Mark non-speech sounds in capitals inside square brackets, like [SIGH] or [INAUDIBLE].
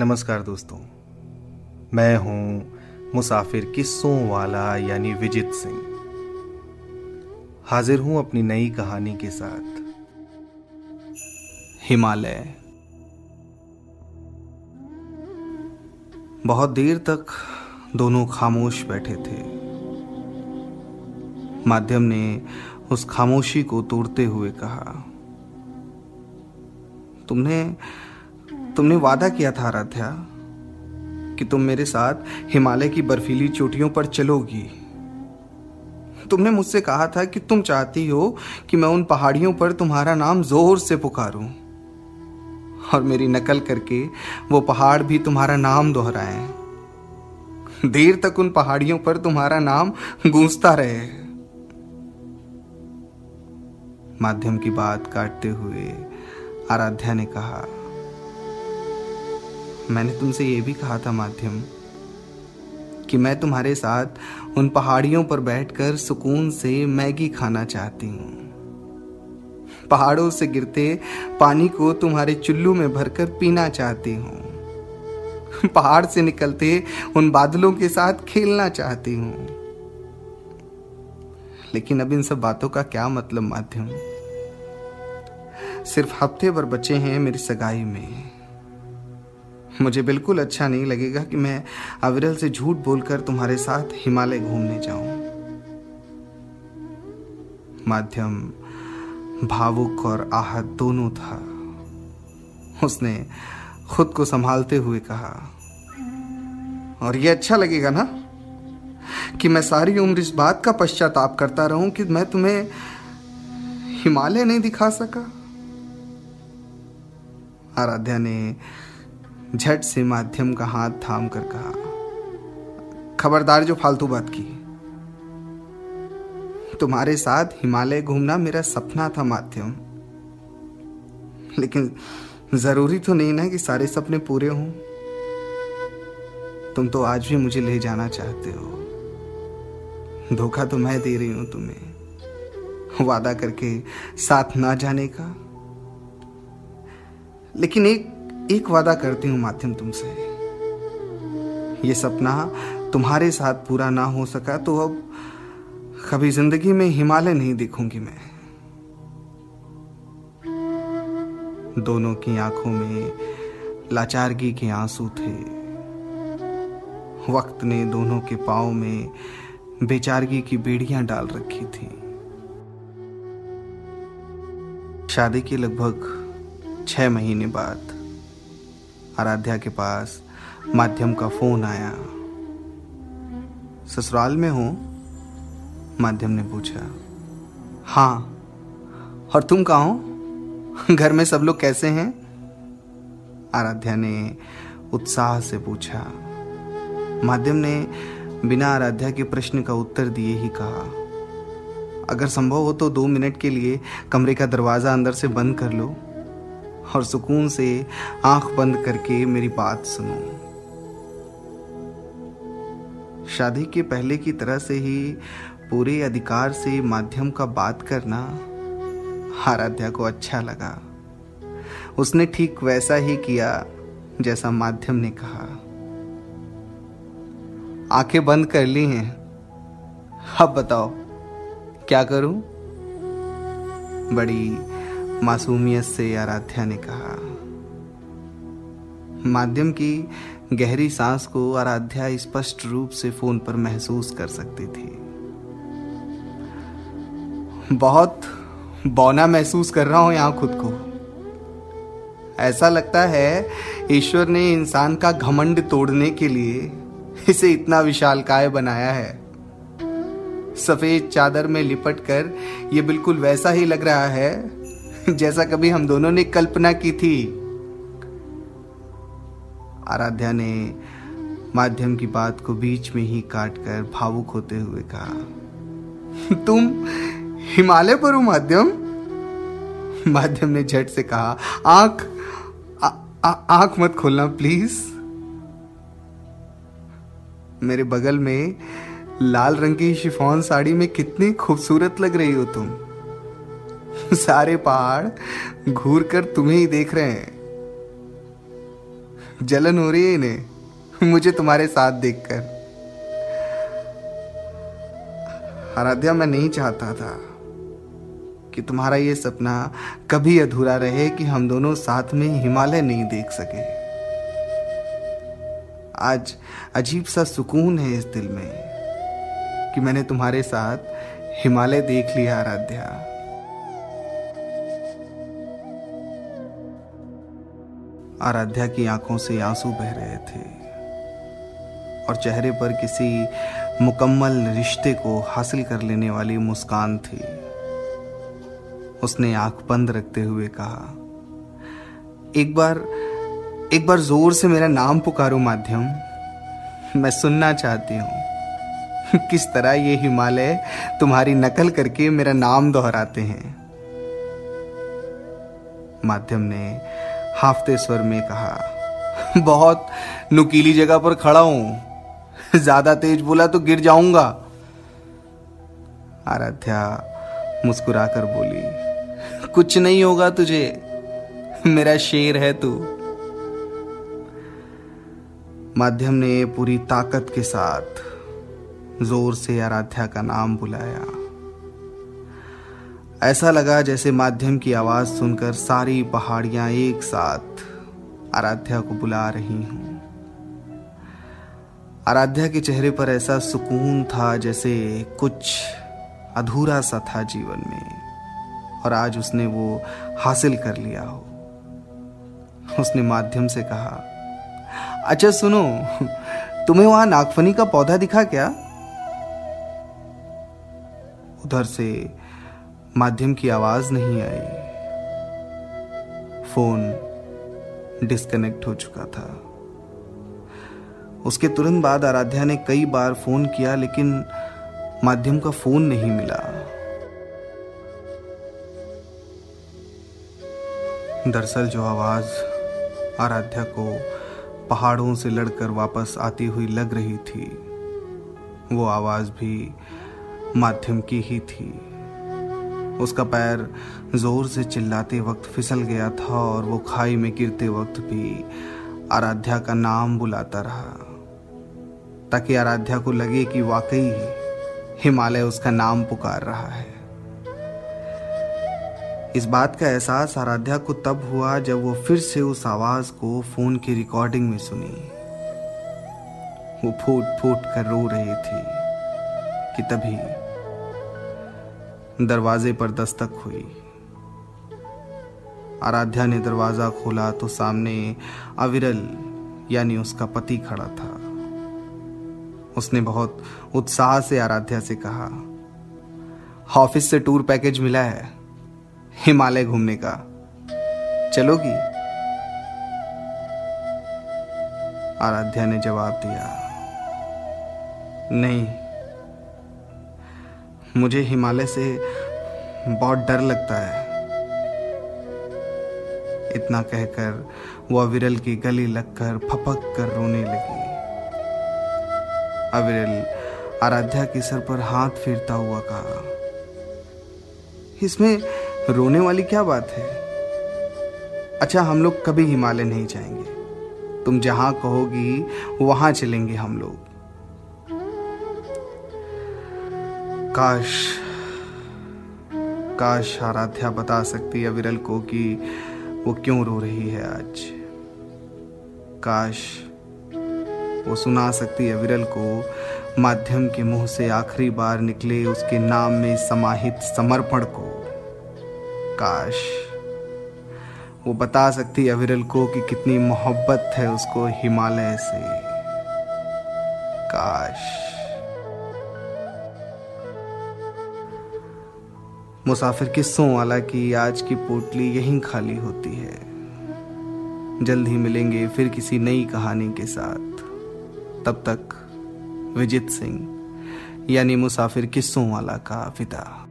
नमस्कार दोस्तों। मैं हूँ मुसाफिर किस्सों वाला यानी विजित सिंह। हाजिर हूँ अपनी नई कहानी के साथ। हिमालय। बहुत देर तक दोनों खामोश बैठे थे। माध्यम ने उस खामोशी को तोड़ते हुए कहा, तुमने तुमने वादा किया था, आराध्या, कि तुम मेरे साथ हिमालय की बर्फीली चोटियों पर चलोगी। तुमने मुझसे कहा था कि तुम चाहती हो कि मैं उन पहाड़ियों पर तुम्हारा नाम ज़ोर से पुकारूं। और मेरी नकल करके वो पहाड़ भी तुम्हारा नाम दोहराए। देर तक उन पहाड़ियों पर तुम्हारा नाम गूंजता रहे। माध्यम की बात काटते हुए आराध्या ने कहा मैंने तुमसे ये भी कहा था माध्यम, कि मैं तुम्हारे साथ उन पहाड़ियों पर बैठकर सुकून से मैगी खाना चाहती हूँ। पहाड़ों से गिरते पानी को तुम्हारे चुल्लू में भरकर पीना चाहती हूँ। पहाड़ से निकलते उन बादलों के साथ खेलना चाहती हूँ। लेकिन अब इन सब बातों का क्या मतलब माध्यम? सिर्फ़ हफ़्ते भर बचे हैं मेरी सगाई में। मुझे बिल्कुल अच्छा नहीं लगेगा कि मैं अविरल से झूठ बोलकर तुम्हारे साथ हिमालय घूमने जाऊँ। माध्यम, भावुक और आहत दोनों था। उसने खुद को संभालते हुए कहा, और ये अच्छा लगेगा ना कि मैं सारी उम्र इस बात का पश्चाताप करता रहूँ कि मैं तुम्हें हिमालय नहीं दिखा सका? आराध्या ने झट से माध्यम का हाथ थाम कर कहा, खबरदार, जो फालतू बात की तुम्हारे साथ हिमालय घूमना मेरा सपना था माध्यम। लेकिन ज़रूरी तो नहीं ना कि सारे सपने पूरे हों। तुम तो आज भी मुझे ले जाना चाहते हो। धोखा तो मैं दे रही हूँ तुम्हें। वादा करके साथ ना जाने का। लेकिन एक एक वादा करती हूँ माध्यम तुमसे। ये सपना तुम्हारे साथ पूरा ना हो सका तो अब कभी ज़िंदगी में हिमालय नहीं देखूँगी मैं। दोनों की आँखों में लाचारगी के आँसू थे। वक्त ने दोनों के पाओ में बेचारगी की बेड़ियाँ डाल रखी थी। शादी के लगभग छह महीने बाद आराध्या के पास माध्यम का फ़ोन आया। ससुराल में हो, माध्यम ने पूछा। हाँ और तुम कहा हो? घर में सब लोग कैसे हैं? आराध्या ने उत्साह से पूछा। माध्यम ने बिना आराध्या के प्रश्न का उत्तर दिए ही कहा। अगर संभव हो तो दो मिनट के लिए कमरे का दरवाज़ा अंदर से बंद कर लो। और सुकून से आँख बंद करके मेरी बात सुनो। शादी के पहले की तरह से ही पूरे अधिकार से माध्यम का बात करना आराध्या को अच्छा लगा। उसने ठीक वैसा ही किया जैसा माध्यम ने कहा। आँखें बंद कर ली हैं। अब बताओ, क्या करूँ? बड़ी मासूमियत से आराध्या ने कहा, माध्यम की गहरी सांस को आराध्या स्पष्ट रूप से फ़ोन पर महसूस कर सकती थी। बहुत बौना महसूस कर रहा हूँ यहाँ खुद को। ऐसा लगता है ईश्वर ने इंसान का घमंड तोड़ने के लिए इसे इतना विशालकाय बनाया है। सफ़ेद चादर में लिपट कर यह बिल्कुल वैसा ही लग रहा है [LAUGHS] जैसा कभी हम दोनों ने कल्पना की थी। आराध्या ने माध्यम की बात को बीच में ही काट कर भावुक होते हुए कहा, तुम हिमालय पर हो, माध्यम? माध्यम ने झट से कहा, आँख आँख मत खोलना, प्लीज़। मेरे बगल में लाल रंग की शिफॉन साड़ी में कितनी खूबसूरत लग रही हो तुम। सारे पहाड़ घूर कर तुम्हें ही देख रहे हैं। जलन हो रही है इन्हें, मुझे तुम्हारे साथ देखकर। आराध्या, मैं नहीं चाहता था कि तुम्हारा ये सपना कभी अधूरा रहे कि हम दोनों साथ में हिमालय नहीं देख सके। आज अजीब सा सुकून है इस दिल में कि मैंने तुम्हारे साथ हिमालय देख लिया, आराध्या। आराध्या की आँखों से आँसू बह रहे थे और चेहरे पर किसी मुकम्मल रिश्ते को हासिल कर लेने वाली मुस्कान थी। उसने आँख बंद रखते हुए कहा, एक बार एक बार ज़ोर से मेरा नाम पुकारो माध्यम। मैं सुनना चाहती हूँ। किस तरह ये हिमालय तुम्हारी नकल करके मेरा नाम दोहराते हैं? माध्यम ने हाफते स्वर में कहा, बहुत नुकीली जगह पर खड़ा हूँ। ज़्यादा तेज बोला तो गिर जाऊँगा। आराध्या मुस्कुराकर बोली, कुछ नहीं होगा तुझे, मेरा शेर है तू। माध्यम ने पूरी ताकत के साथ ज़ोर से आराध्या का नाम बुलाया। ऐसा लगा जैसे माध्यम की आवाज़ सुनकर सारी पहाड़ियाँ एक साथ आराध्या को बुला रही हूँ। आराध्या के चेहरे पर ऐसा सुकून था जैसे कुछ अधूरा सा था जीवन में, और आज उसने वो हासिल कर लिया हो। उसने माध्यम से कहा अच्छा सुनो, तुम्हें वहाँ नागफनी का पौधा दिखा क्या? उधर से माध्यम की आवाज़ नहीं आई। फ़ोन डिस्कनेक्ट हो चुका था। उसके तुरंत बाद आराध्या ने कई बार फ़ोन किया, लेकिन माध्यम का फ़ोन नहीं मिला। दरअसल जो आवाज़ आराध्या को पहाड़ों से लड़कर वापस आती हुई लग रही थी, वो आवाज़ भी माध्यम की ही थी। उसका पैर ज़ोर से चिल्लाते वक्त फिसल गया था और वो खाई में गिरते वक्त भी आराध्या का नाम बुलाता रहा। ताकि आराध्या को लगे कि वाकई हिमालय उसका नाम पुकार रहा है। इस बात का एहसास आराध्या को तब हुआ जब वो फिर से उस आवाज़ को फ़ोन की रिकॉर्डिंग में सुनी। वो फूट फूट कर रो रही थी कि तभी दरवाजे पर दस्तक हुई। आराध्या ने दरवाज़ा खोला तो सामने अविरल, यानी उसका पति खड़ा था। उसने बहुत उत्साह से आराध्या से कहा, ऑफ़िस से टूर पैकेज मिला है, हिमालय घूमने का। चलोगी? आराध्या ने जवाब दिया, नहीं। मुझे हिमालय से बहुत डर लगता है। इतना कहकर वह अविरल की गली लगकर फपक कर रोने लगी। अविरल आराध्या के सर पर हाथ फेरता हुआ कहा, इसमें रोने वाली क्या बात है? अच्छा हम लोग कभी हिमालय नहीं जाएँगे। तुम जहाँ कहोगी, वहाँ चलेंगे हम लोग। काश काश आराध्या बता सकती है विरल को कि वो क्यों रो रही है आज। काश वो सुना सकती है विरल को, माध्यम के मुँह से आखिरी बार निकले उसके नाम में समाहित समर्पण को। काश वो बता सकती है विरल को कि कितनी मोहब्बत है उसको हिमालय से। काश मुसाफिर किस्सों वाला की आज की पोटली यहीं खाली होती है। जल्द ही मिलेंगे फिर किसी नई कहानी के साथ। तब तक विजित सिंह, यानी मुसाफिर किस्सों वाला का पिता